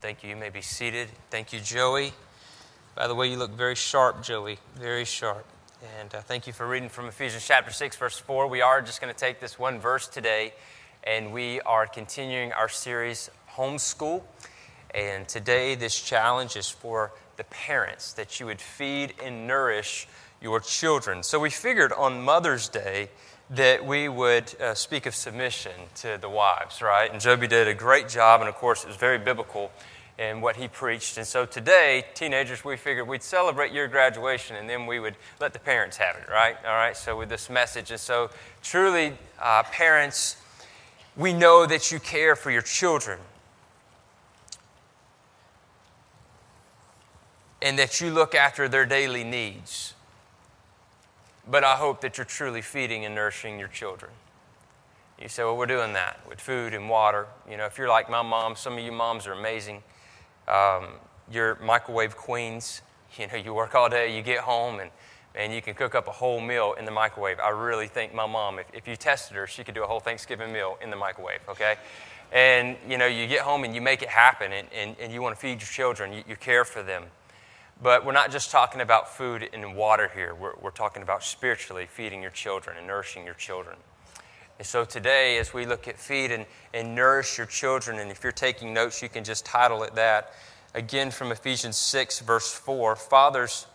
Thank you. You may be seated. Thank you, Joey. By the way, you look very sharp, Joey. Very sharp. And uh, thank you for reading from Ephesians chapter 6, verse 4. We are just going to take this one verse today, and we are continuing our series, Homeschool. And today, this challenge is for the parents that you would feed and nourish your children. So, we figured on Mother's Day that we would uh, speak of submission to the wives, right? And Joby did a great job, and of course, it was very biblical in what he preached. And so today, teenagers, we figured we'd celebrate your graduation and then we would let the parents have it, right? All right, so with this message. And so, truly, uh, parents, we know that you care for your children. And that you look after their daily needs. But I hope that you're truly feeding and nourishing your children. You say, well, we're doing that with food and water. You know, if you're like my mom, some of you moms are amazing. Um, you're microwave queens. You know, you work all day, you get home, and, and you can cook up a whole meal in the microwave. I really think my mom, if, if you tested her, she could do a whole Thanksgiving meal in the microwave, okay? And, you know, you get home and you make it happen, and, and, and you want to feed your children, you, you care for them. But we're not just talking about food and water here. We're, we're talking about spiritually feeding your children and nourishing your children. And so today, as we look at feed and, and nourish your children, and if you're taking notes, you can just title it that. Again, from Ephesians 6, verse 4 Fathers,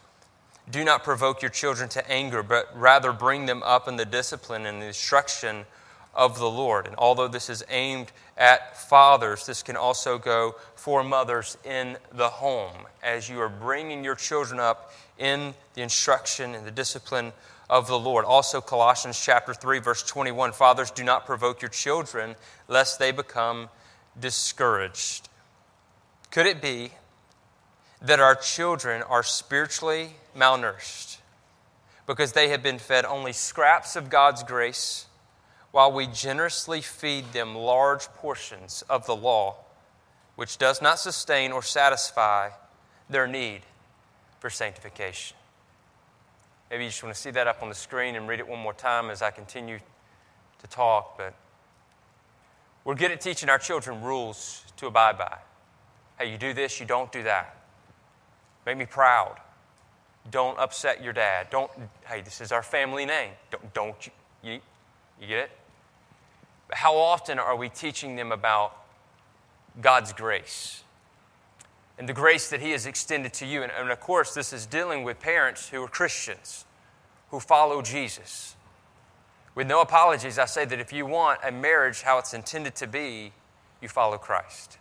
do not provoke your children to anger, but rather bring them up in the discipline and the instruction of the Lord. And although this is aimed at fathers, this can also go for mothers in the home as you are bringing your children up in the instruction and the discipline of the Lord. Also, Colossians chapter 3, verse 21 Fathers, do not provoke your children, lest they become discouraged. Could it be that our children are spiritually malnourished because they have been fed only scraps of God's grace? While we generously feed them large portions of the law, which does not sustain or satisfy their need for sanctification. Maybe you just want to see that up on the screen and read it one more time as I continue to talk, but we're good at teaching our children rules to abide by. Hey, you do this, you don't do that. Make me proud. Don't upset your dad. Don't, hey, this is our family name. Don't, don't you, you, you get it? How often are we teaching them about God's grace and the grace that He has extended to you? And, and, of course, this is dealing with parents who are Christians, who follow Jesus. With no apologies, I say that if you want a marriage how it's intended to be, you follow Christ.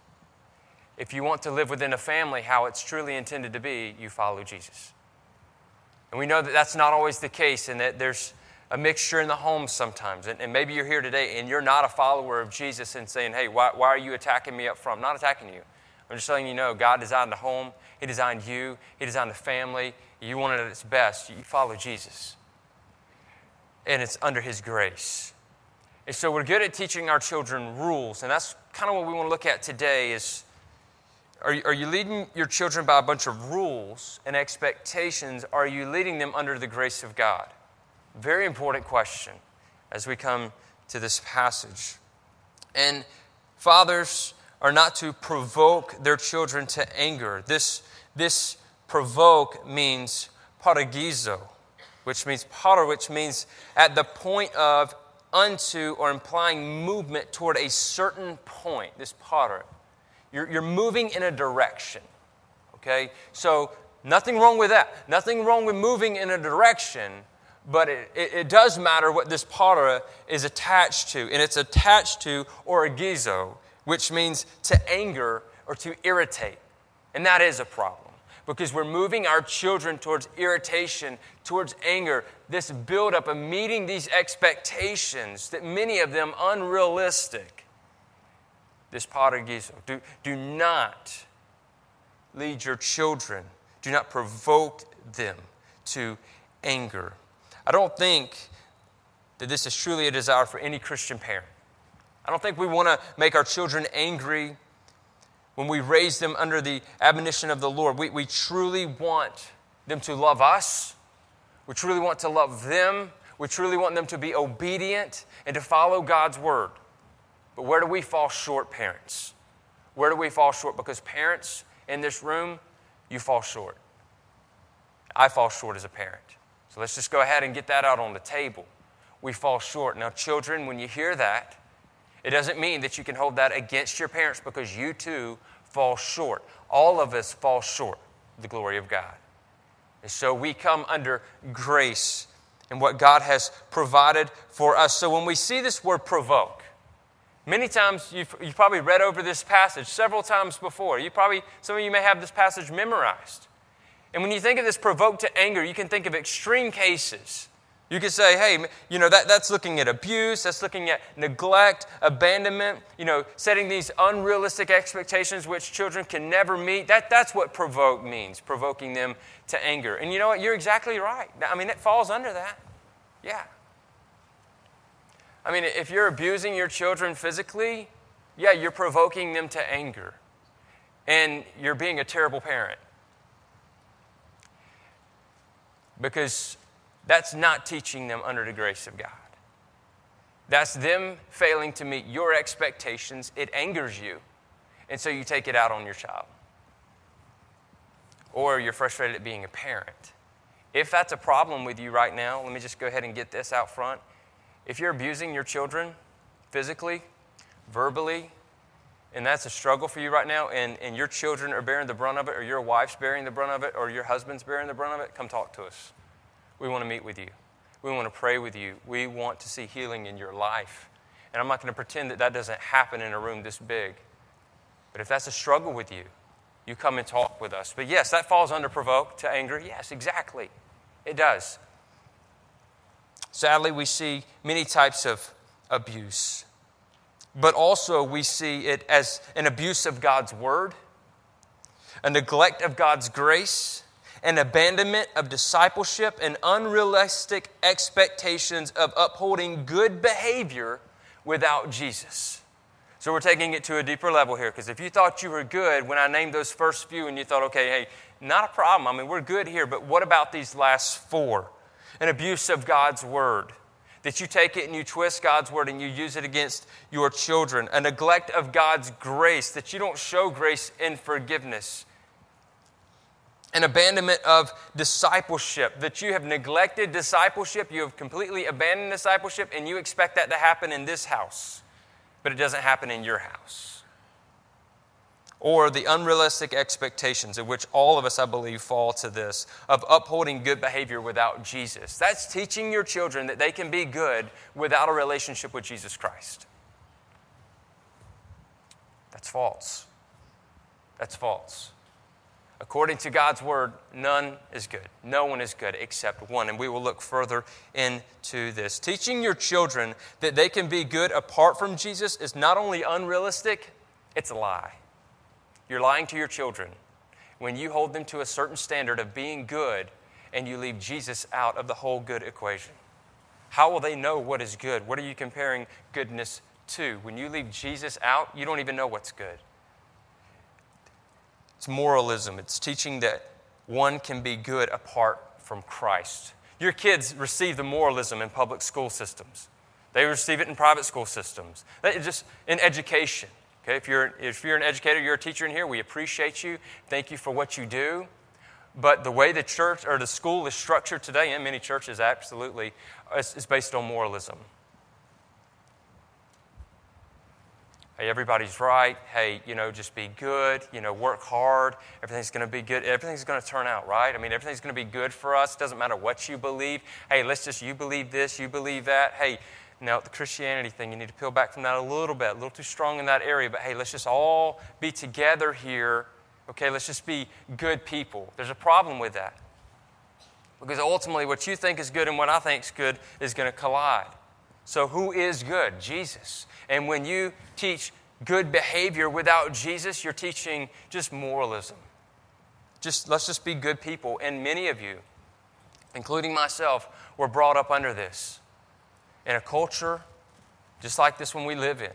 If you want to live within a family how it's truly intended to be, you follow Jesus. And we know that that's not always the case, and that there's a mixture in the home sometimes. And, and, maybe you're here today and you're not a follower of Jesus and saying, hey, why, why are you attacking me up front? I'm not attacking you. I'm just letting you know God designed the home, He designed you, He designed the family. You want it at its best. You follow Jesus. And it's under His grace. And so we're good at teaching our children rules. And that's kind of what we want to look at today is are you, are you leading your children by a bunch of rules and expectations? Are you leading them under the grace of God? Very important question as we come to this passage. And fathers are not to provoke their children to anger. This, this provoke means paragizo, which means potter, which means at the point of unto or implying movement toward a certain point. This potter. You're, you're moving in a direction. Okay? So, nothing wrong with that. Nothing wrong with moving in a direction but it, it, it, does matter what this para is attached to, and it's attached to origizo, which means to anger or to irritate. And that is a problem because we're moving our children towards irritation, towards anger, this buildup of meeting these expectations that many of them unrealistic. This paragizo. Do, do not lead your children, do not provoke them to anger. I don't think that this is truly a desire for any Christian parent. I don't think we want to make our children angry when we raise them under the admonition of the Lord. We, we truly want them to love us. We truly want to love them. We truly want them to be obedient and to follow God's word. But where do we fall short, parents? Where do we fall short? Because parents in this room, you fall short. I fall short as a parent. So let's just go ahead and get that out on the table. We fall short. Now, children, when you hear that, it doesn't mean that you can hold that against your parents because you too fall short. All of us fall short the glory of God. And so we come under grace and what God has provided for us. So when we see this word provoke, many times you've, you've probably read over this passage several times before. You probably, some of you may have this passage memorized. And when you think of this provoked to anger, you can think of extreme cases. You could say, hey, you know, that, that's looking at abuse, that's looking at neglect, abandonment, you know, setting these unrealistic expectations which children can never meet. That, that's what provoke means, provoking them to anger. And you know what? You're exactly right. I mean, it falls under that. Yeah. I mean, if you're abusing your children physically, yeah, you're provoking them to anger. And you're being a terrible parent. Because that's not teaching them under the grace of God. That's them failing to meet your expectations. It angers you, and so you take it out on your child. Or you're frustrated at being a parent. If that's a problem with you right now, let me just go ahead and get this out front. If you're abusing your children physically, verbally, and that's a struggle for you right now, and, and your children are bearing the brunt of it, or your wife's bearing the brunt of it, or your husband's bearing the brunt of it, come talk to us. We want to meet with you. We want to pray with you. We want to see healing in your life. And I'm not going to pretend that that doesn't happen in a room this big. But if that's a struggle with you, you come and talk with us. But yes, that falls under provoke to anger. Yes, exactly. It does. Sadly, we see many types of abuse but also we see it as an abuse of God's word, a neglect of God's grace, an abandonment of discipleship, and unrealistic expectations of upholding good behavior without Jesus. So we're taking it to a deeper level here because if you thought you were good when I named those first few and you thought, okay, hey, not a problem. I mean, we're good here, but what about these last four? An abuse of God's word that you take it and you twist God's word and you use it against your children, a neglect of God's grace, that you don't show grace in forgiveness, an abandonment of discipleship, that you have neglected discipleship, you have completely abandoned discipleship, and you expect that to happen in this house, but it doesn't happen in your house or the unrealistic expectations of which all of us, I believe, fall to this of upholding good behavior without Jesus. That's teaching your children that they can be good without a relationship with Jesus Christ. That's false. That's false. According to God's word, none is good. No one is good except one. And we will look further into this. Teaching your children that they can be good apart from Jesus is not only unrealistic, it's a lie. You're lying to your children when you hold them to a certain standard of being good and you leave Jesus out of the whole good equation. How will they know what is good? What are you comparing goodness to? When you leave Jesus out, you don't even know what's good. It's moralism, it's teaching that one can be good apart from Christ. Your kids receive the moralism in public school systems. They receive it in private school systems. They just in education. Okay, if you're, if you're an educator, you're a teacher in here, we appreciate you. Thank you for what you do. But the way the church or the school is structured today, in many churches, absolutely, is, is based on moralism. Hey, everybody's right. Hey, you know, just be good. You know, work hard. Everything's going to be good. Everything's going to turn out right. I mean, everything's going to be good for us. Doesn't matter what you believe. Hey, let's just, you believe this, you believe that. Hey, now, the Christianity thing, you need to peel back from that a little bit, a little too strong in that area. But hey, let's just all be together here. Okay, let's just be good people. There's a problem with that. Because ultimately, what you think is good and what I think is good is going to collide. So, who is good? Jesus. And when you teach good behavior without Jesus, you're teaching just moralism. Just let's just be good people. And many of you, including myself, were brought up under this in a culture just like this one we live in,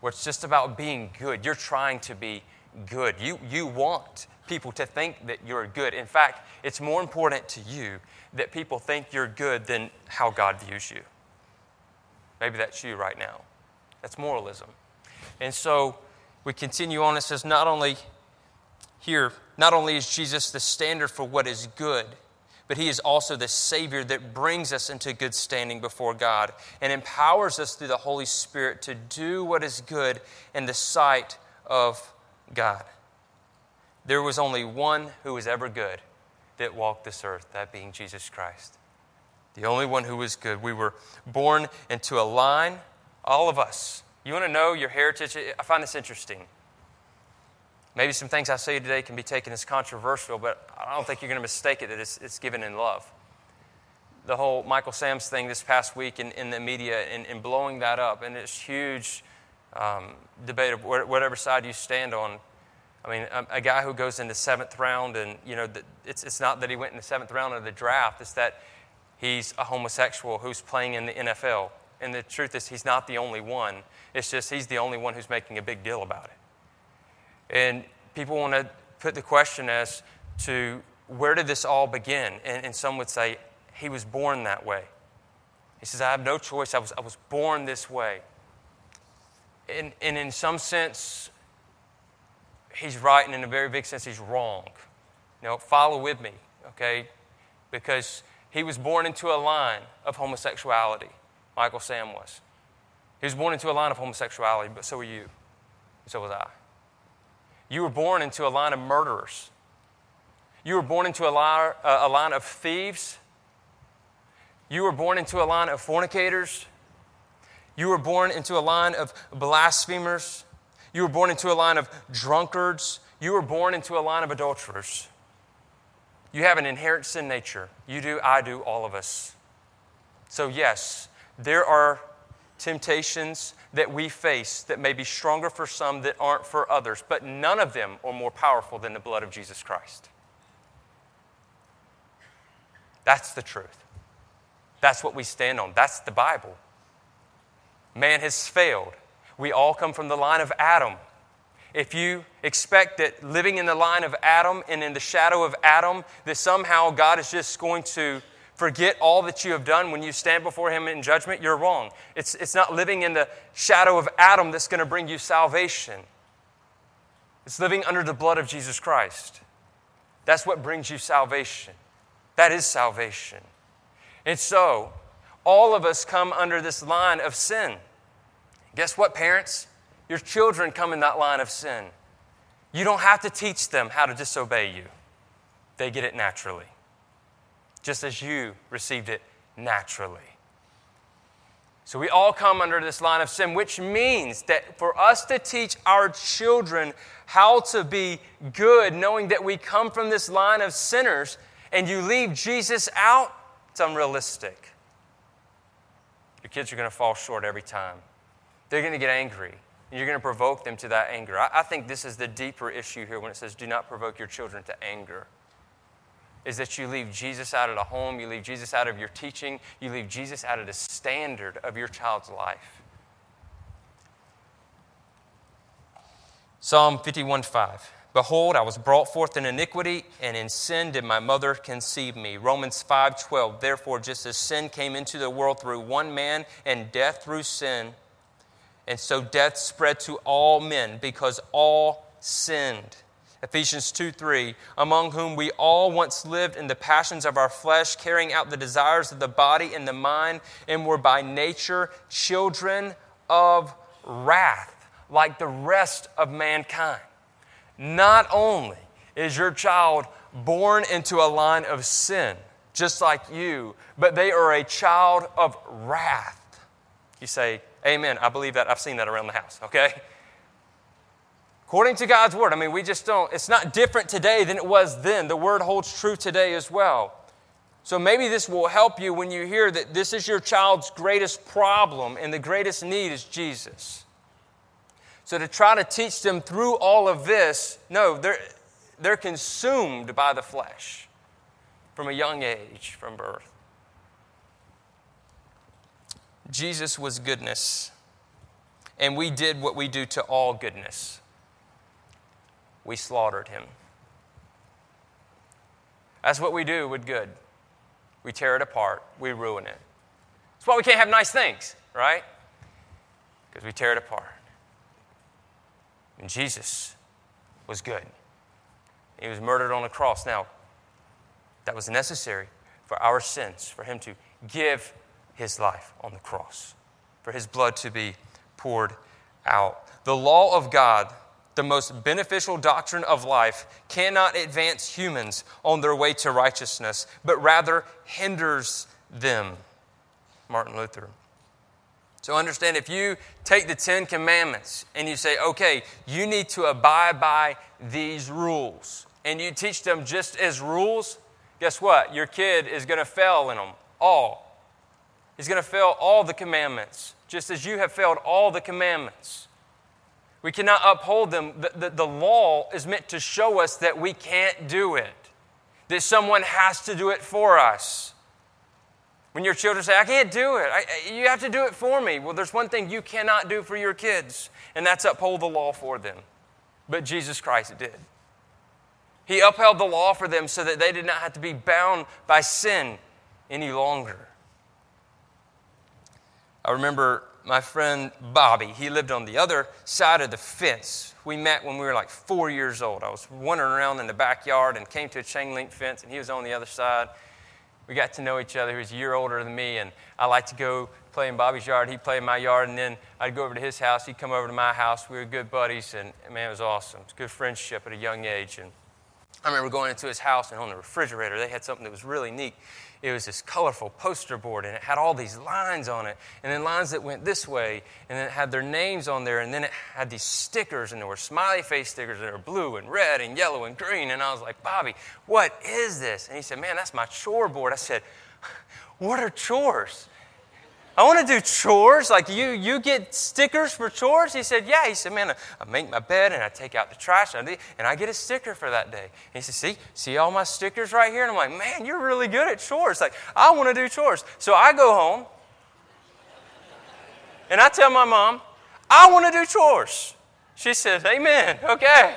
where it's just about being good. You're trying to be good. You, you want people to think that you're good. In fact, it's more important to you that people think you're good than how God views you. Maybe that's you right now. That's moralism. And so We continue on, it says, not only here, not only is Jesus the standard for what is good, but he is also the Savior that brings us into good standing before God and empowers us through the Holy Spirit to do what is good in the sight of God. There was only one who was ever good that walked this earth, that being Jesus Christ. The only one who was good. We were born into a line, all of us. You want to know your heritage? I find this interesting. Maybe some things I say today can be taken as controversial, but I don't think you're going to mistake it that it's, it's given in love. The whole Michael Sams thing this past week in, in the media and, and blowing that up, and it's huge um, debate of whatever side you stand on. I mean, a, a, guy who goes in the seventh round, and you know, the, it's, it's not that he went in the seventh round of the draft, it's that he's a homosexual who's playing in the NFL. And the truth is, he's not the only one. It's just he's the only one who's making a big deal about it. And people want to put the question as to where did this all begin? And, and, some would say, he was born that way. He says, I have no choice. I was, I was born this way. And, and in some sense, he's right, and in a very big sense, he's wrong. Now, follow with me, okay? Because he was born into a line of homosexuality. Michael Sam was. He was born into a line of homosexuality, but so were you. So was I. You were born into a line of murderers. You were born into a line, uh, a line of thieves. You were born into a line of fornicators. You were born into a line of blasphemers. You were born into a line of drunkards. You were born into a line of adulterers. You have an inherent sin nature. You do, I do, all of us. So, yes, there are temptations that we face that may be stronger for some that aren't for others, but none of them are more powerful than the blood of Jesus Christ. That's the truth. That's what we stand on. That's the Bible. Man has failed. We all come from the line of Adam. If you expect that living in the line of Adam and in the shadow of Adam, that somehow God is just going to forget all that you have done when you stand before Him in judgment, you're wrong. It's, it's not living in the shadow of Adam that's going to bring you salvation. It's living under the blood of Jesus Christ. That's what brings you salvation. That is salvation. And so, all of us come under this line of sin. Guess what, parents? Your children come in that line of sin. You don't have to teach them how to disobey you, they get it naturally just as you received it naturally. So we all come under this line of sin, which means that for us to teach our children how to be good, knowing that we come from this line of sinners, and you leave Jesus out, it's unrealistic. Your kids are going to fall short every time. They're going to get angry, and you're going to provoke them to that anger. I, I think this is the deeper issue here when it says, do not provoke your children to anger is that you leave Jesus out of the home, you leave Jesus out of your teaching, you leave Jesus out of the standard of your child's life. Psalm 51 5. Behold, I was brought forth in iniquity, and in sin did my mother conceive me. Romans 5 12. Therefore, just as sin came into the world through one man, and death through sin, and so death spread to all men because all sinned. Ephesians 2 3, among whom we all once lived in the passions of our flesh, carrying out the desires of the body and the mind, and were by nature children of wrath, like the rest of mankind. Not only is your child born into a line of sin, just like you, but they are a child of wrath. You say, Amen. I believe that. I've seen that around the house, okay? According to God's word, I mean, we just don't, it's not different today than it was then. The word holds true today as well. So maybe this will help you when you hear that this is your child's greatest problem and the greatest need is Jesus. So to try to teach them through all of this, no, they're, they're consumed by the flesh from a young age, from birth. Jesus was goodness, and we did what we do to all goodness we slaughtered him. That's what we do with good. We tear it apart, we ruin it. That's why we can't have nice things, right? Because we tear it apart. And Jesus was good. He was murdered on a cross. Now, that was necessary for our sins, for him to give his life on the cross, for his blood to be poured out. The law of God, the most beneficial doctrine of life, cannot advance humans on their way to righteousness, but rather hinders them. Martin Luther. So understand if you take the Ten Commandments and you say, okay, you need to abide by these rules, and you teach them just as rules, guess what? Your kid is going to fail in them all. He's going to fail all the commandments, just as you have failed all the commandments. We cannot uphold them. The, the, the, law is meant to show us that we can't do it, that someone has to do it for us. When your children say, I can't do it, I, you have to do it for me. Well, there's one thing you cannot do for your kids, and that's uphold the law for them. But Jesus Christ did. He upheld the law for them so that they did not have to be bound by sin any longer. I remember my friend Bobby. He lived on the other side of the fence. We met when we were like four years old. I was wandering around in the backyard and came to a chain link fence, and he was on the other side. We got to know each other. He was a year older than me, and I liked to go play in Bobby's yard. He'd play in my yard, and then I'd go over to his house. He'd come over to my house. We were good buddies, and man, it was awesome. It was good friendship at a young age. And I remember going into his house and on the refrigerator, they had something that was really neat. It was this colorful poster board and it had all these lines on it, and then lines that went this way, and then it had their names on there, and then it had these stickers, and there were smiley face stickers that were blue and red and yellow and green. And I was like, Bobby, what is this? And he said, Man, that's my chore board. I said, What are chores? I want to do chores. Like you, you get stickers for chores? He said, Yeah. He said, Man, I make my bed and I take out the trash and I get a sticker for that day. And he said, See, see all my stickers right here? And I'm like, Man, you're really good at chores. Like, I want to do chores. So I go home and I tell my mom, I want to do chores. She says, Amen. Okay.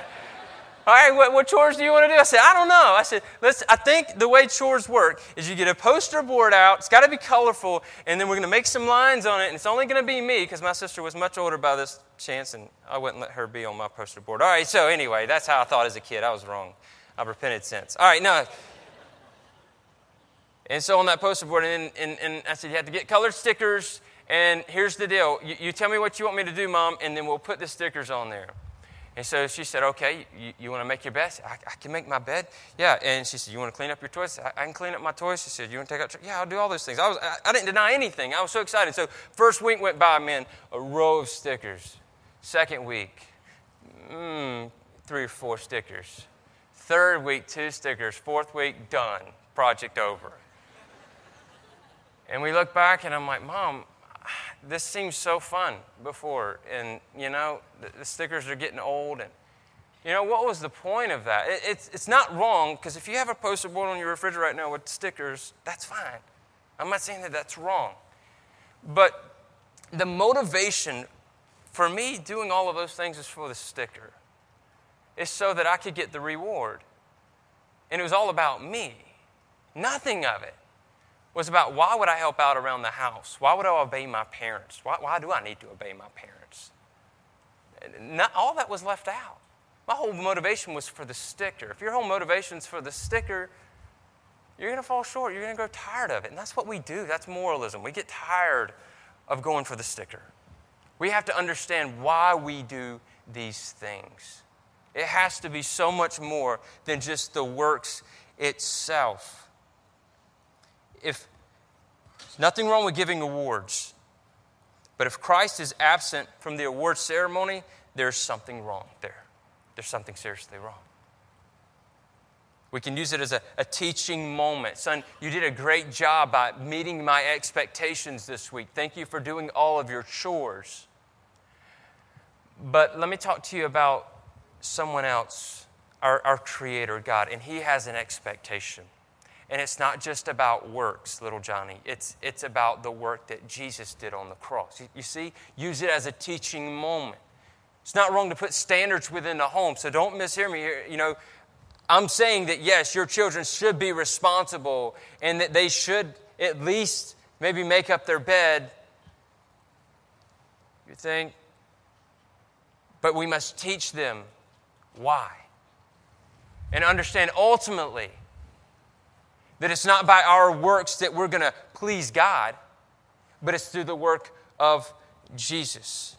All right, what, what, chores do you want to do? I said, I don't know. I said, let's, I think the way chores work is you get a poster board out, it's got to be colorful, and then we're going to make some lines on it, and it's only going to be me because my sister was much older by this chance, and I wouldn't let her be on my poster board. All right, so anyway, that's how I thought as a kid. I was wrong. I've repented since. All right, now. And so on that poster board, and, and, and I said, you have to get colored stickers, and here's the deal. You, you tell me what you want me to do, Mom, and then we'll put the stickers on there. And so she said, Okay, you, you want to make your bed? I, I, can make my bed. Yeah. And she said, You want to clean up your toys? I, I can clean up my toys. She said, You want to take out? Yeah, I'll do all those things. I, was, I, I didn't deny anything. I was so excited. So, first week went by, man, a row of stickers. Second week, mm, three or four stickers. Third week, two stickers. Fourth week, done. Project over. And we look back, and I'm like, Mom, this seems so fun before, and you know, the, the stickers are getting old. And you know, what was the point of that? It, it's, it's not wrong, because if you have a poster board on your refrigerator right now with stickers, that's fine. I'm not saying that that's wrong. But the motivation for me doing all of those things is for the sticker, it's so that I could get the reward. And it was all about me, nothing of it was about why would I help out around the house? Why would I obey my parents? Why, why do I need to obey my parents? Not, all that was left out. My whole motivation was for the sticker. If your whole motivation is for the sticker, you're going to fall short. You're going to grow tired of it. And that's what we do. That's moralism. We get tired of going for the sticker. We have to understand why we do these things. It has to be so much more than just the works itself if nothing wrong with giving awards, but if Christ is absent from the award ceremony, there's something wrong there. There's something seriously wrong. We can use it as a, a, teaching moment. Son, you did a great job by meeting my expectations this week. Thank you for doing all of your chores. But let me talk to you about someone else, our, our Creator, God, and He has an expectation. And it's not just about works, little Johnny. It's, it's about the work that Jesus did on the cross. You, you see, use it as a teaching moment. It's not wrong to put standards within the home, so don't mishear me here. You know, I'm saying that yes, your children should be responsible and that they should at least maybe make up their bed. You think? but we must teach them why. And understand ultimately that it's not by our works that we're going to please God, but it's through the work of Jesus.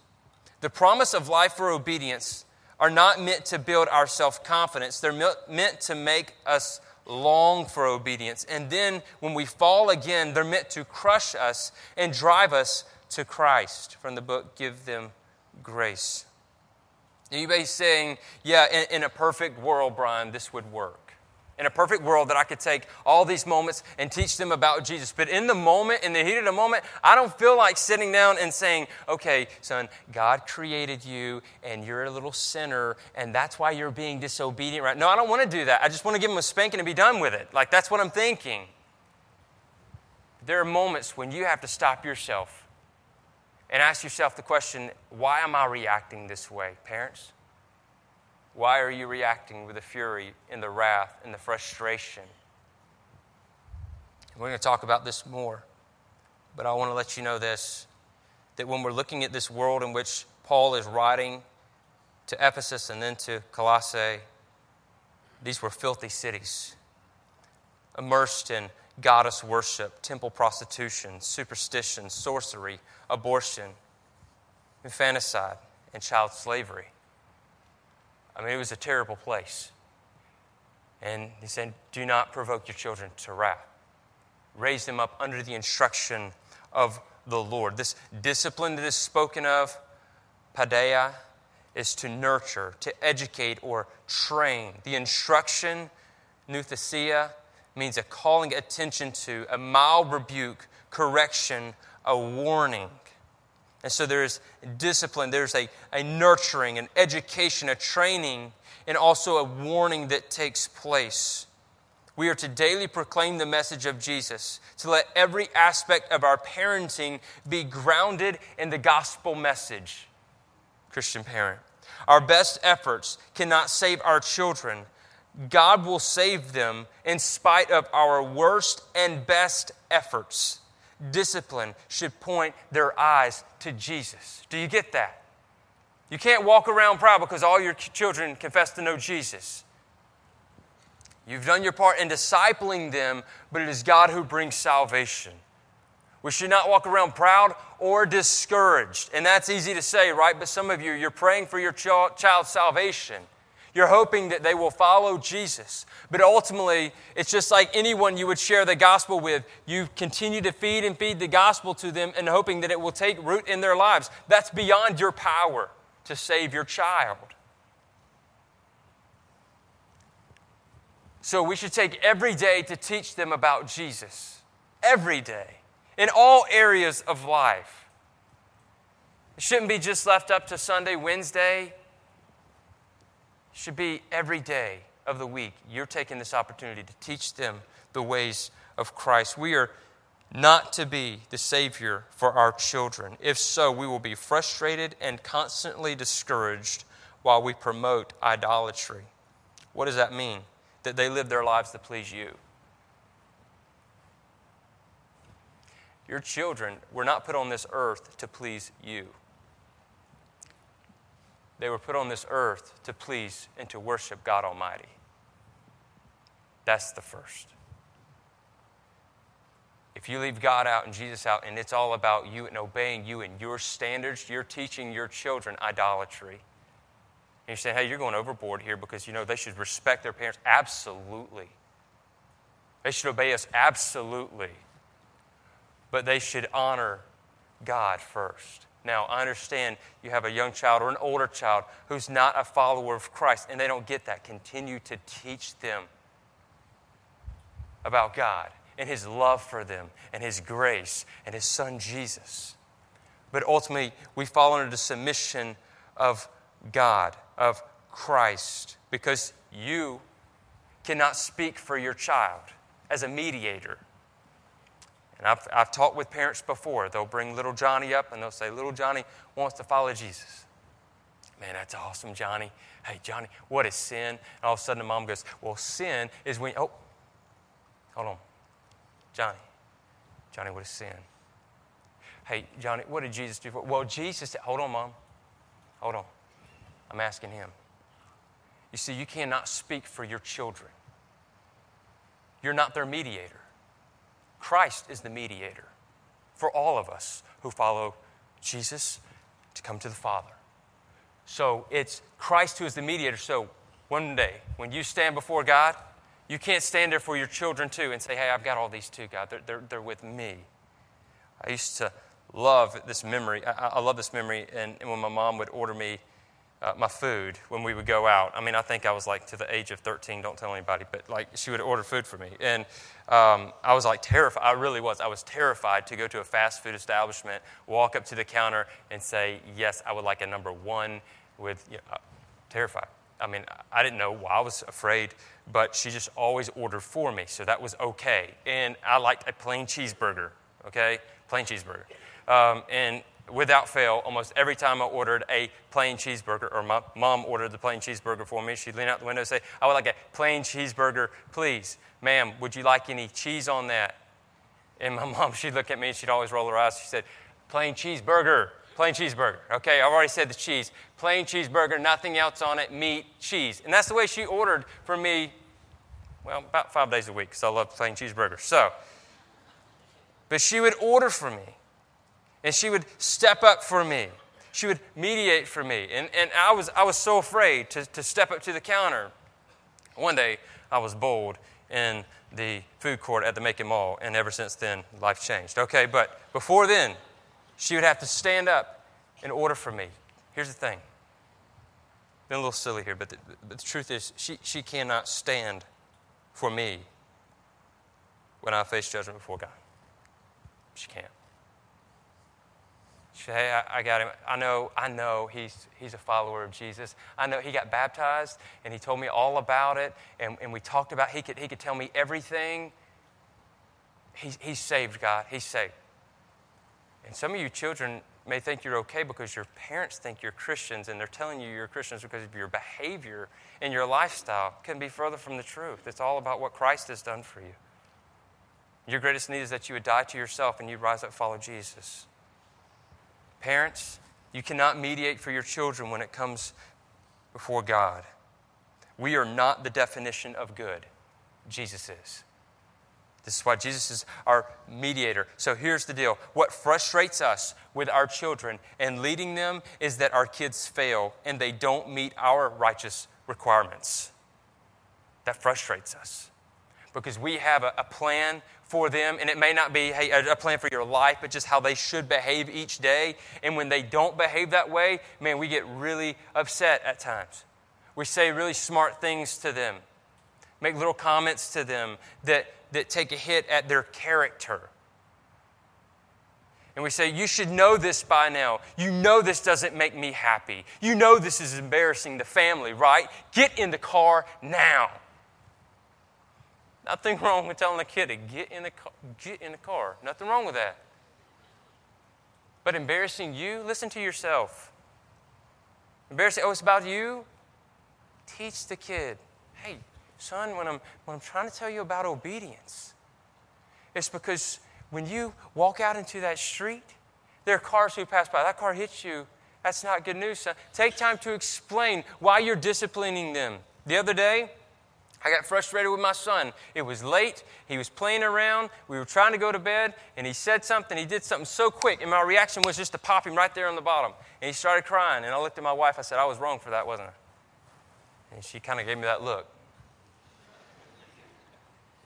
The promise of life for obedience are not meant to build our self confidence, they're meant to make us long for obedience. And then when we fall again, they're meant to crush us and drive us to Christ. From the book, Give Them Grace. Anybody saying, yeah, in, in a perfect world, Brian, this would work? In a perfect world that I could take all these moments and teach them about Jesus. But in the moment, in the heat of the moment, I don't feel like sitting down and saying, okay, son, God created you and you're a little sinner and that's why you're being disobedient right No, I don't want to do that. I just want to give him a spanking and be done with it. Like, that's what I'm thinking. There are moments when you have to stop yourself and ask yourself the question, why am I reacting this way, parents? Why are you reacting with the fury and the wrath and the frustration? We're going to talk about this more, but I want to let you know this that when we're looking at this world in which Paul is writing to Ephesus and then to Colossae, these were filthy cities, immersed in goddess worship, temple prostitution, superstition, sorcery, abortion, infanticide, and child slavery. I mean, it was a terrible place. And he said, Do not provoke your children to wrath. Raise them up under the instruction of the Lord. This discipline that is spoken of, paideia, is to nurture, to educate, or train. The instruction, nouthesia, means a calling attention to, a mild rebuke, correction, a warning. And so there's discipline, there's a, a nurturing, an education, a training, and also a warning that takes place. We are to daily proclaim the message of Jesus, to let every aspect of our parenting be grounded in the gospel message. Christian parent. Our best efforts cannot save our children. God will save them in spite of our worst and best efforts discipline should point their eyes to Jesus. Do you get that? You can't walk around proud because all your children confess to know Jesus. You've done your part in discipling them, but it is God who brings salvation. We should not walk around proud or discouraged. And that's easy to say, right? But some of you, you're praying for your child's salvation. You're hoping that they will follow Jesus. But ultimately, it's just like anyone you would share the gospel with. You continue to feed and feed the gospel to them and hoping that it will take root in their lives. That's beyond your power to save your child. So we should take every day to teach them about Jesus. Every day. In all areas of life. It shouldn't be just left up to Sunday, Wednesday, should be every day of the week. You're taking this opportunity to teach them the ways of Christ. We are not to be the Savior for our children. If so, we will be frustrated and constantly discouraged while we promote idolatry. What does that mean? That they live their lives to please you. Your children were not put on this earth to please you. They were put on this earth to please and to worship God Almighty. That's the first. If you leave God out and Jesus out, and it's all about you and obeying you and your standards, you're teaching your children idolatry. And you're saying, hey, you're going overboard here because, you know, they should respect their parents. Absolutely. They should obey us. Absolutely. But they should honor God first. Now, I understand you have a young child or an older child who's not a follower of Christ and they don't get that. Continue to teach them about God and His love for them and His grace and His Son Jesus. But ultimately, we fall under the submission of God, of Christ, because you cannot speak for your child as a mediator. And I've, I've talked with parents before. They'll bring little Johnny up and they'll say, Little Johnny wants to follow Jesus. Man, that's awesome, Johnny. Hey, Johnny, what is sin? And all of a sudden the mom goes, Well, sin is when, oh, hold on. Johnny, Johnny, what is sin? Hey, Johnny, what did Jesus do for? Well, Jesus hold on, mom. Hold on. I'm asking Him. You see, you cannot speak for your children, you're not their mediator. Christ is the mediator for all of us who follow Jesus to come to the Father. So it's Christ who is the mediator. So one day, when you stand before God, you can't stand there for your children too and say, hey, I've got all these too, God. They're, they're, they're with me. I used to love this memory. I, I love this memory. And, and, when my mom would order me uh, my food when we would go out, I mean, I think I was like to the age of 13, don't tell anybody, but like she would order food for me. And um, I was like terrified. I really was. I was terrified to go to a fast food establishment, walk up to the counter, and say, yes, I would like a number one with, you know, uh, terrified. I mean, I didn't know why I was afraid, but she just always ordered for me, so that was okay. And I liked a plain cheeseburger, okay? Plain cheeseburger. Um, and without fail, almost every time I ordered a plain cheeseburger, or my mom ordered the plain cheeseburger for me, she'd lean out the window and say, I would like a plain cheeseburger, please. Ma'am, would you like any cheese on that? And my mom, she'd look at me and she'd always roll her eyes. She said, Plain cheeseburger, plain cheeseburger. Okay, I've already said the cheese. Plain cheeseburger, nothing else on it, meat, cheese. And that's the way she ordered for me, well, about five days a week because I love plain cheeseburgers. So, but she would order for me and she would step up for me. She would mediate for me. And, and I, was, I was so afraid to, to step up to the counter. One day, I was bold in the food court at the Macon Mall, and ever since then, life changed. Okay, but before then, she would have to stand up in order for me. Here's the thing. Been a little silly here, but the, but the truth is, she, she cannot stand for me when I face judgment before God. She can't. Hey, I, I, got him. I know, I know he's, he's a follower of Jesus. I know he got baptized and he told me all about it. And, and we talked about, he could, he could tell me everything. He's, he's saved, God. He's saved. And some of you children may think you're okay because your parents think you're Christians and they're telling you you're Christians because of your behavior and your lifestyle can be further from the truth. It's all about what Christ has done for you. Your greatest need is that you would die to yourself and you rise up follow Jesus. Parents, you cannot mediate for your children when it comes before God. We are not the definition of good, Jesus is. This is why Jesus is our mediator. So here's the deal what frustrates us with our children and leading them is that our kids fail and they don't meet our righteous requirements. That frustrates us because we have a, a plan for them, and it may not be hey, a plan for your life, but just how they should behave each day. And when they don't behave that way, man, we get really upset at times. We say really smart things to them, make little comments to them that, that take a hit at their character. And we say, You should know this by now. You know this doesn't make me happy. You know this is embarrassing the family, right? Get in the car now. Nothing wrong with telling a kid to get in the car. Get in the car. Nothing wrong with that. But embarrassing you, listen to yourself. Embarrassing, oh, it's about you? Teach the kid. Hey, son, when I'm, when I'm trying to tell you about obedience, it's because when you walk out into that street, there are cars who pass by. That car hits you. That's not good news, son. Take time to explain why you're disciplining them. The other day, I got frustrated with my son. It was late. He was playing around. We were trying to go to bed, and he said something. He did something so quick, and my reaction was just to pop him right there on the bottom. And he started crying, and I looked at my wife. I said, I was wrong for that, wasn't I? And she kind of gave me that look.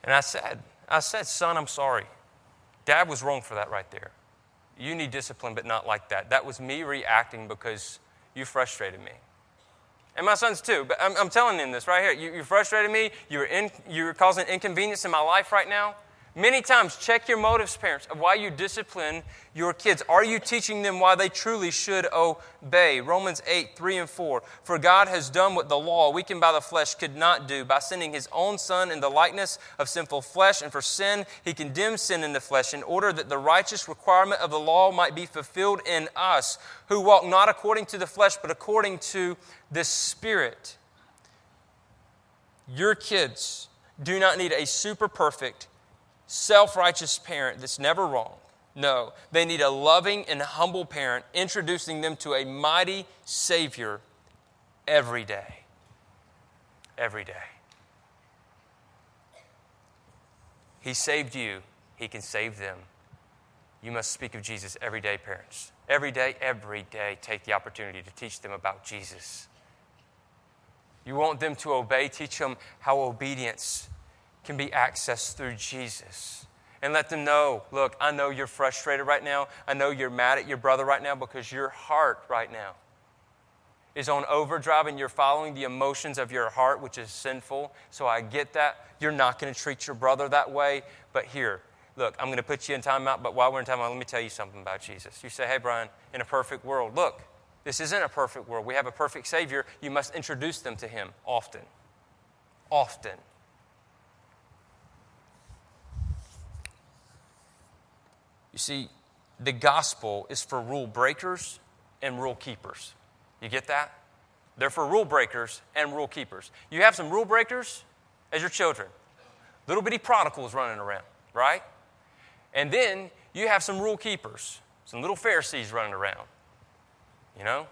And I said, I said, son, I'm sorry. Dad was wrong for that right there. You need discipline, but not like that. That was me reacting because you frustrated me. And my sons too. But I'm, I'm telling them this right here. You, you frustrated me. You're, in, you're causing inconvenience in my life right now. Many times, check your motives, parents, of why you discipline your kids. Are you teaching them why they truly should obey? Romans 8, 3 and 4. For God has done what the law, weakened by the flesh, could not do by sending his own Son in the likeness of sinful flesh. And for sin, he condemned sin in the flesh in order that the righteous requirement of the law might be fulfilled in us, who walk not according to the flesh, but according to the Spirit. Your kids do not need a super perfect, self righteous parent that's never wrong. No, they need a loving and humble parent introducing them to a mighty Savior every day. Every day. He saved you, He can save them. You must speak of Jesus every day, parents. Every day, every day, take the opportunity to teach them about Jesus. You want them to obey, teach them how obedience can be accessed through Jesus. And let them know look, I know you're frustrated right now. I know you're mad at your brother right now because your heart right now is on overdrive and you're following the emotions of your heart, which is sinful. So I get that. You're not going to treat your brother that way. But here, look, I'm going to put you in timeout. But while we're in timeout, let me tell you something about Jesus. You say, hey, Brian, in a perfect world, look, this isn't a perfect world. We have a perfect Savior. You must introduce them to Him often. Often. You see, the gospel is for rule breakers and rule keepers. You get that? They're for rule breakers and rule keepers. You have some rule breakers as your children, little bitty prodigals running around, right? And then you have some rule keepers, some little Pharisees running around. You know?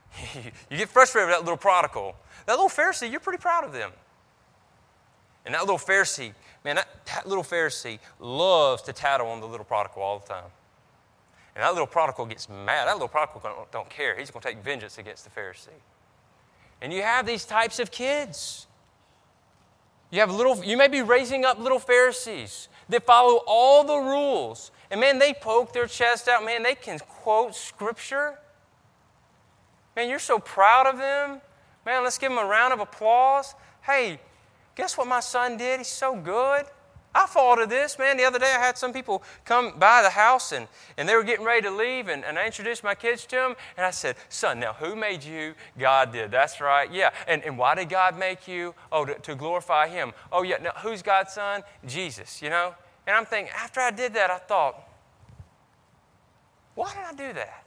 you get frustrated with that little prodigal. That little Pharisee, you're pretty proud of them. And that little Pharisee, man, that, that little Pharisee loves to tattle on the little prodigal all the time. And that little prodigal gets mad. That little prodigal don't, don't care. He's going to take vengeance against the Pharisee. And you have these types of kids. You have little, you may be raising up little Pharisees that follow all the rules. And man, they poke their chest out. Man, they can quote scripture. Man, you're so proud of them. Man, let's give them a round of applause. Hey, guess what my son did? He's so good. I thought of this, man. The other day I had some people come by the house and, and they were getting ready to leave, and, and I introduced my kids to them, and I said, Son, now who made you? God did. That's right. Yeah. And, and why did God make you? Oh, to, to glorify Him. Oh, yeah. Now who's God's son? Jesus, you know? And I'm thinking, after I did that, I thought, why did I do that?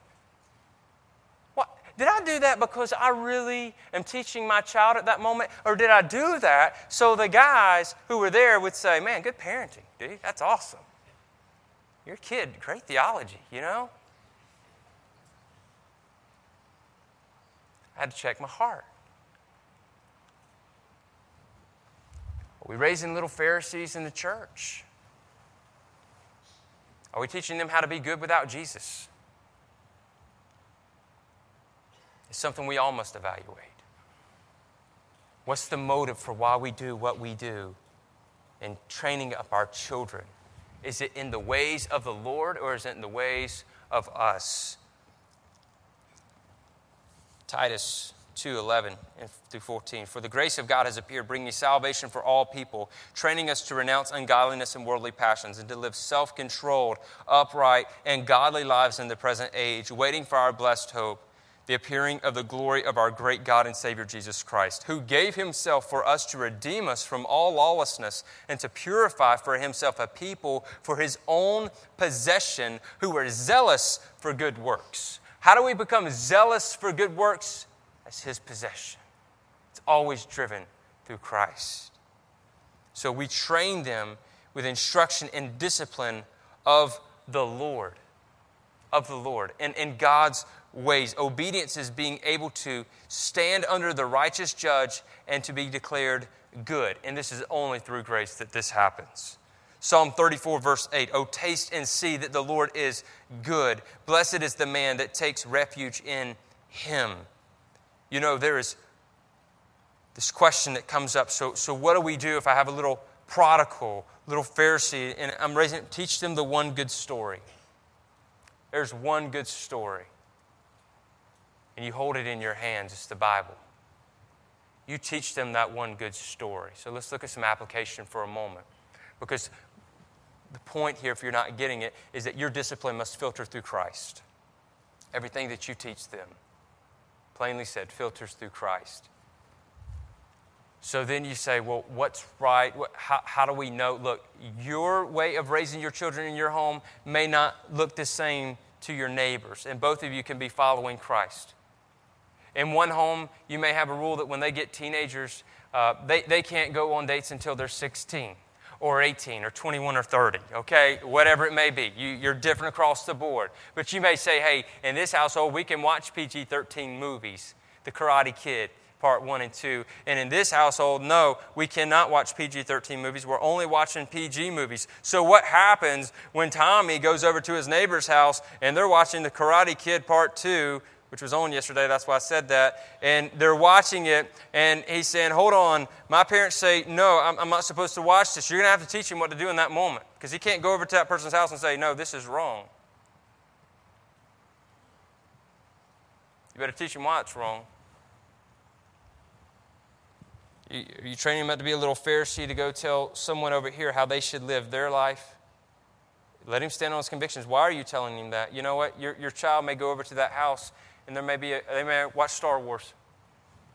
Did I do that because I really am teaching my child at that moment? Or did I do that so the guys who were there would say, man, good parenting, dude. That's awesome. Your kid, great theology, you know? I had to check my heart. Are we raising little Pharisees in the church? Are we teaching them how to be good without Jesus? Something we all must evaluate. What's the motive for why we do what we do in training up our children? Is it in the ways of the Lord or is it in the ways of us? Titus 2 11 through 14. For the grace of God has appeared, bringing salvation for all people, training us to renounce ungodliness and worldly passions, and to live self controlled, upright, and godly lives in the present age, waiting for our blessed hope the appearing of the glory of our great God and Savior Jesus Christ, who gave himself for us to redeem us from all lawlessness and to purify for himself a people for his own possession who are zealous for good works. How do we become zealous for good works? As his possession. It's always driven through Christ. So we train them with instruction and discipline of the Lord. Of the Lord. And in God's ways. Obedience is being able to stand under the righteous judge and to be declared good. And this is only through grace that this happens. Psalm 34, verse 8 Oh, taste and see that the Lord is good. Blessed is the man that takes refuge in him. You know, there is this question that comes up. So, so what do we do if I have a little prodigal, little Pharisee, and I'm raising, teach them the one good story. There's one good story and you hold it in your hands, it's the Bible. You teach them that one good story. So let's look at some application for a moment. Because the point here, if you're not getting it, is that your discipline must filter through Christ. Everything that you teach them, plainly said, filters through Christ. So then you say, well, what's right? What, how, how do we know? Look, your way of raising your children in your home may not look the same to your neighbors, and both of you can be following Christ. In one home, you may have a rule that when they get teenagers, uh, they, they can't go on dates until they're 16 or 18 or 21 or 30, okay? Whatever it may be. You, you're different across the board. But you may say, hey, in this household, we can watch PG 13 movies, The Karate Kid, Part 1 and 2. And in this household, no, we cannot watch PG 13 movies. We're only watching PG movies. So, what happens when Tommy goes over to his neighbor's house and they're watching The Karate Kid Part 2? Which was on yesterday, that's why I said that. And they're watching it, and he's saying, Hold on, my parents say, No, I'm, I'm not supposed to watch this. You're going to have to teach him what to do in that moment. Because he can't go over to that person's house and say, No, this is wrong. You better teach him why it's wrong. You, are you training him up to be a little Pharisee to go tell someone over here how they should live their life? Let him stand on his convictions. Why are you telling him that? You know what? Your, your child may go over to that house and there may be a, they may watch Star Wars.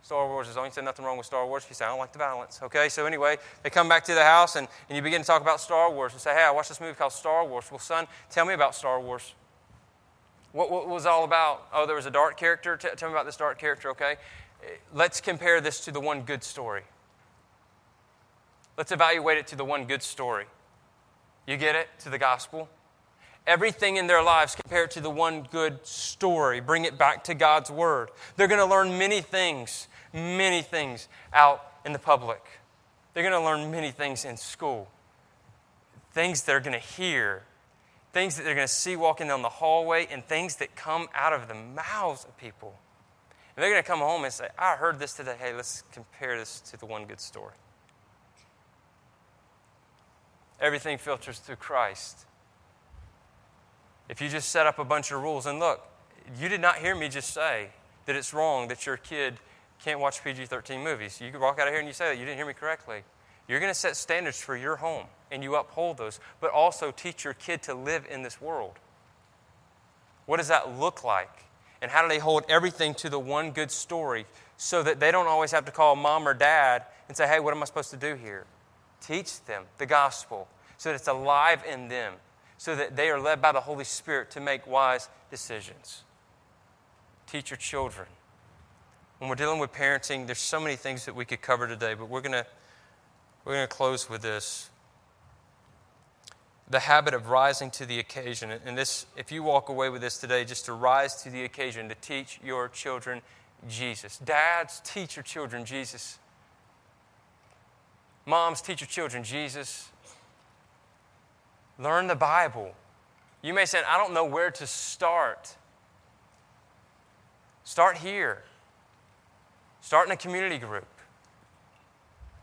Star Wars is only said nothing wrong with Star Wars. You say, I don't like the violence. Okay, so anyway, they come back to the house and, and you begin to talk about Star Wars and say, Hey, I watched this movie called Star Wars. Well, son, tell me about Star Wars. What, what was all about? Oh, there was a dark character. T- tell me about this dark character, okay? Let's compare this to the one good story. Let's evaluate it to the one good story. You get it? To the gospel. Everything in their lives, compared to the one good story. Bring it back to God's word. They're going to learn many things, many things out in the public. They're going to learn many things in school, things they're going to hear things that they're going to see walking down the hallway, and things that come out of the mouths of people. And they're going to come home and say, I heard this today. Hey, let's compare this to the one good story. Everything filters through Christ. If you just set up a bunch of rules, and look, you did not hear me just say that it's wrong that your kid can't watch PG 13 movies. You walk out of here and you say that. You didn't hear me correctly. You're going to set standards for your home and you uphold those, but also teach your kid to live in this world. What does that look like? And how do they hold everything to the one good story so that they don't always have to call mom or dad and say, hey, what am I supposed to do here? Teach them the gospel so that it's alive in them, so that they are led by the Holy Spirit to make wise decisions. Teach your children. When we're dealing with parenting, there's so many things that we could cover today, but we're going to we're going to close with this the habit of rising to the occasion. And this, if you walk away with this today, just to rise to the occasion to teach your children Jesus. Dads, teach your children Jesus. Moms, teach your children Jesus. Learn the Bible. You may say, I don't know where to start. Start here. Start in a community group.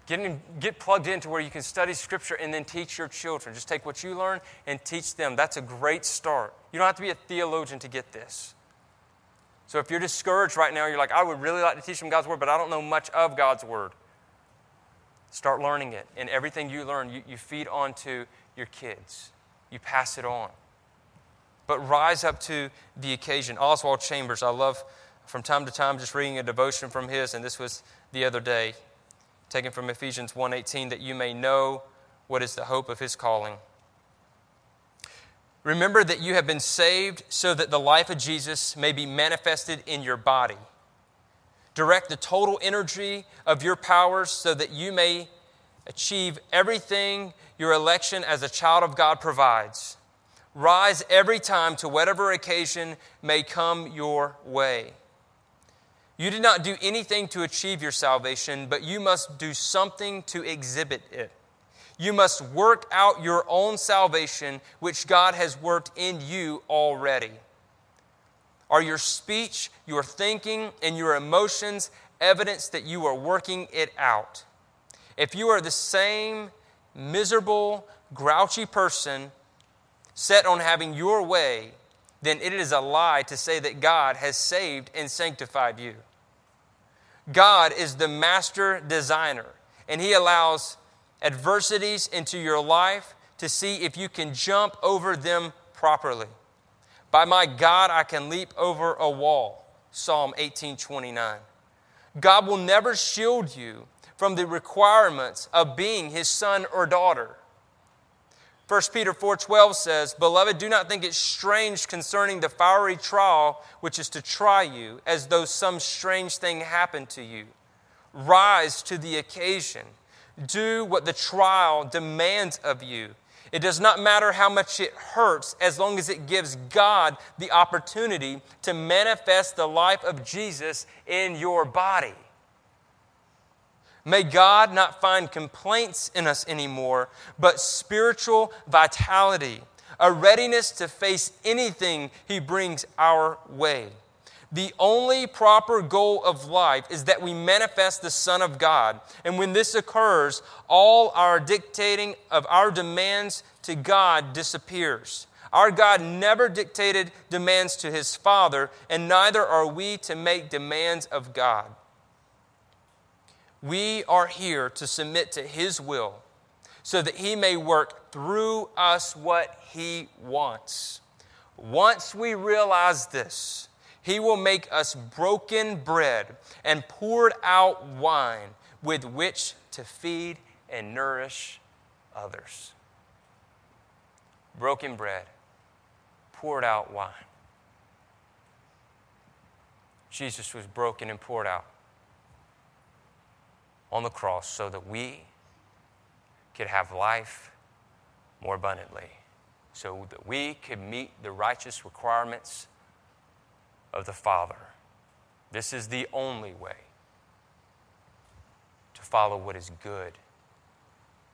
Get, in, get plugged into where you can study Scripture and then teach your children. Just take what you learn and teach them. That's a great start. You don't have to be a theologian to get this. So if you're discouraged right now, you're like, I would really like to teach them God's Word, but I don't know much of God's Word. Start learning it. And everything you learn, you, you feed onto your kids, you pass it on. But rise up to the occasion. Oswald Chambers, I love from time to time just reading a devotion from his, and this was the other day taken from Ephesians 1:18 that you may know what is the hope of his calling. Remember that you have been saved so that the life of Jesus may be manifested in your body. Direct the total energy of your powers so that you may achieve everything your election as a child of God provides. Rise every time to whatever occasion may come your way. You did not do anything to achieve your salvation, but you must do something to exhibit it. You must work out your own salvation, which God has worked in you already. Are your speech, your thinking, and your emotions evidence that you are working it out? If you are the same miserable, grouchy person set on having your way, then it is a lie to say that God has saved and sanctified you. God is the master designer, and He allows adversities into your life to see if you can jump over them properly. By my God, I can leap over a wall. Psalm 18:29. God will never shield you from the requirements of being his son or daughter. 1 Peter 4:12 says, "Beloved, do not think it strange concerning the fiery trial which is to try you, as though some strange thing happened to you. Rise to the occasion. Do what the trial demands of you. It does not matter how much it hurts as long as it gives God the opportunity to manifest the life of Jesus in your body." May God not find complaints in us anymore, but spiritual vitality, a readiness to face anything He brings our way. The only proper goal of life is that we manifest the Son of God. And when this occurs, all our dictating of our demands to God disappears. Our God never dictated demands to his Father, and neither are we to make demands of God. We are here to submit to his will so that he may work through us what he wants. Once we realize this, he will make us broken bread and poured out wine with which to feed and nourish others. Broken bread, poured out wine. Jesus was broken and poured out on the cross so that we could have life more abundantly, so that we could meet the righteous requirements of the Father. This is the only way to follow what is good.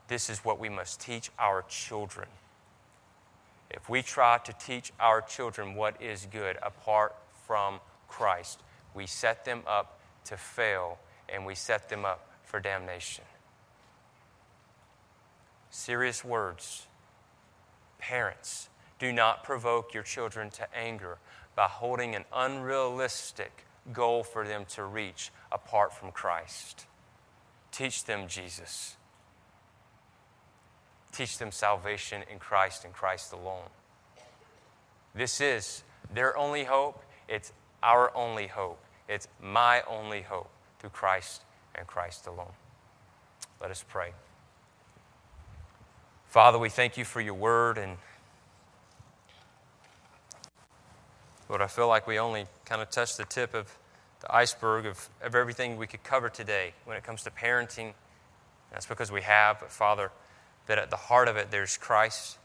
This is what we must teach our children. If we try to teach our children what is good apart from Christ, we set them up to fail and we set them up for damnation. Serious words. Parents, do not provoke your children to anger by holding an unrealistic goal for them to reach apart from Christ. Teach them Jesus. Teach them salvation in Christ and Christ alone. This is their only hope. It's our only hope. It's my only hope through Christ and Christ alone. Let us pray. Father, we thank you for your word and Lord, I feel like we only kind of touched the tip of the iceberg of, of everything we could cover today when it comes to parenting. That's because we have, but Father, that at the heart of it there's Christ.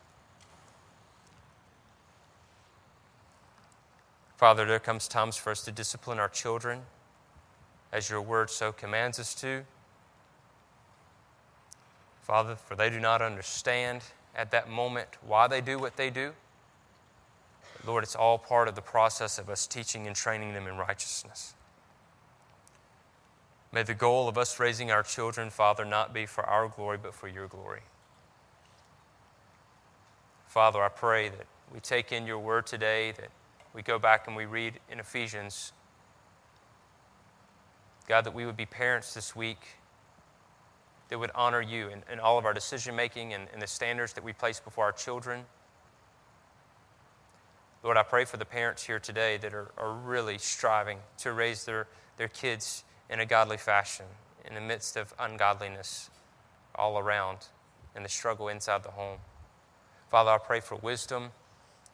Father, there comes times for us to discipline our children as your word so commands us to. Father, for they do not understand at that moment why they do what they do. Lord, it's all part of the process of us teaching and training them in righteousness. May the goal of us raising our children, Father, not be for our glory, but for your glory. Father, I pray that we take in your word today, that we go back and we read in Ephesians. God, that we would be parents this week that would honor you in, in all of our decision making and, and the standards that we place before our children. Lord, I pray for the parents here today that are, are really striving to raise their, their kids in a godly fashion in the midst of ungodliness all around and the struggle inside the home. Father, I pray for wisdom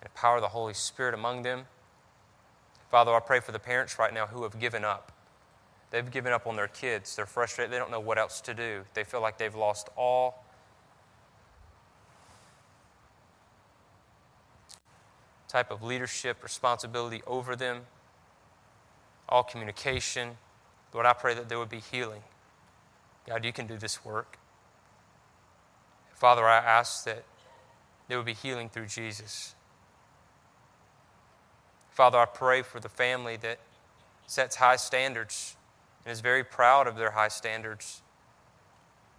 and power of the Holy Spirit among them. Father, I pray for the parents right now who have given up. They've given up on their kids. They're frustrated. They don't know what else to do. They feel like they've lost all type of leadership responsibility over them, all communication. Lord, I pray that there would be healing. God, you can do this work. Father, I ask that there would be healing through Jesus. Father, I pray for the family that sets high standards and is very proud of their high standards.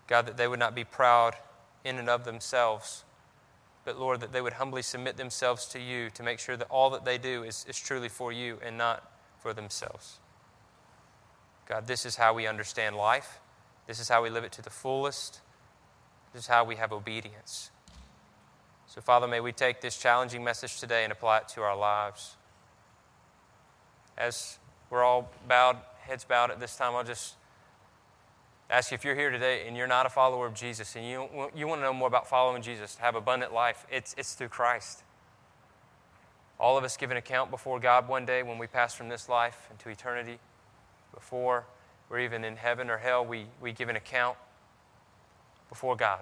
God, that they would not be proud in and of themselves, but Lord, that they would humbly submit themselves to you to make sure that all that they do is, is truly for you and not for themselves. God, this is how we understand life. This is how we live it to the fullest. This is how we have obedience. So, Father, may we take this challenging message today and apply it to our lives. As we're all bowed, heads bowed at this time, I'll just ask you if you're here today and you're not a follower of Jesus and you, you want to know more about following Jesus, have abundant life, it's, it's through Christ. All of us give an account before God one day when we pass from this life into eternity. Before we're even in heaven or hell, we, we give an account before God.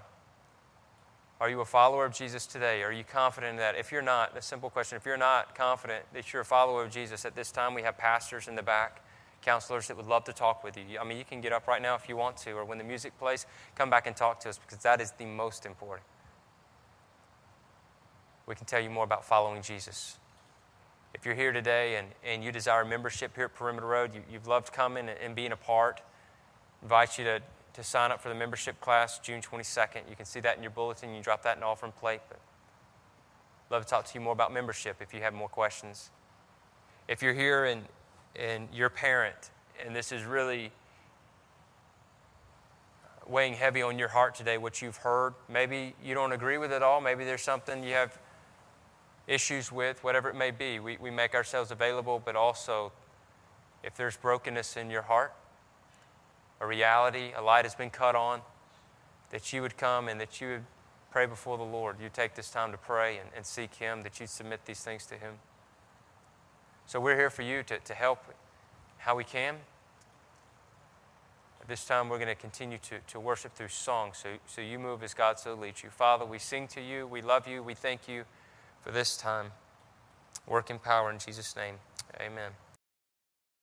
Are you a follower of Jesus today? Are you confident in that? If you're not, a simple question if you're not confident that you're a follower of Jesus, at this time we have pastors in the back counselors that would love to talk with you. I mean, you can get up right now if you want to, or when the music plays, come back and talk to us because that is the most important. We can tell you more about following Jesus. If you're here today and, and you desire membership here at Perimeter Road, you, have loved coming and, and being a part, invite you to, to sign up for the membership class June 22nd. You can see that in your bulletin. You drop that in the offering plate. But love to talk to you more about membership if you have more questions. If you're here and, and you're parent and this is really weighing heavy on your heart today, what you've heard, maybe you don't agree with it all. Maybe there's something you have issues with, whatever it may be. We, we make ourselves available, but also if there's brokenness in your heart, a reality, a light has been cut on, that you would come and that you would pray before the Lord. You take this time to pray and, and seek Him, that you submit these things to Him. So we're here for you to, to help how we can. At this time, we're going to continue to, to worship through song. So, so you move as God so leads you. Father, we sing to you. We love you. We thank you for this time. Work in power in Jesus' name. Amen.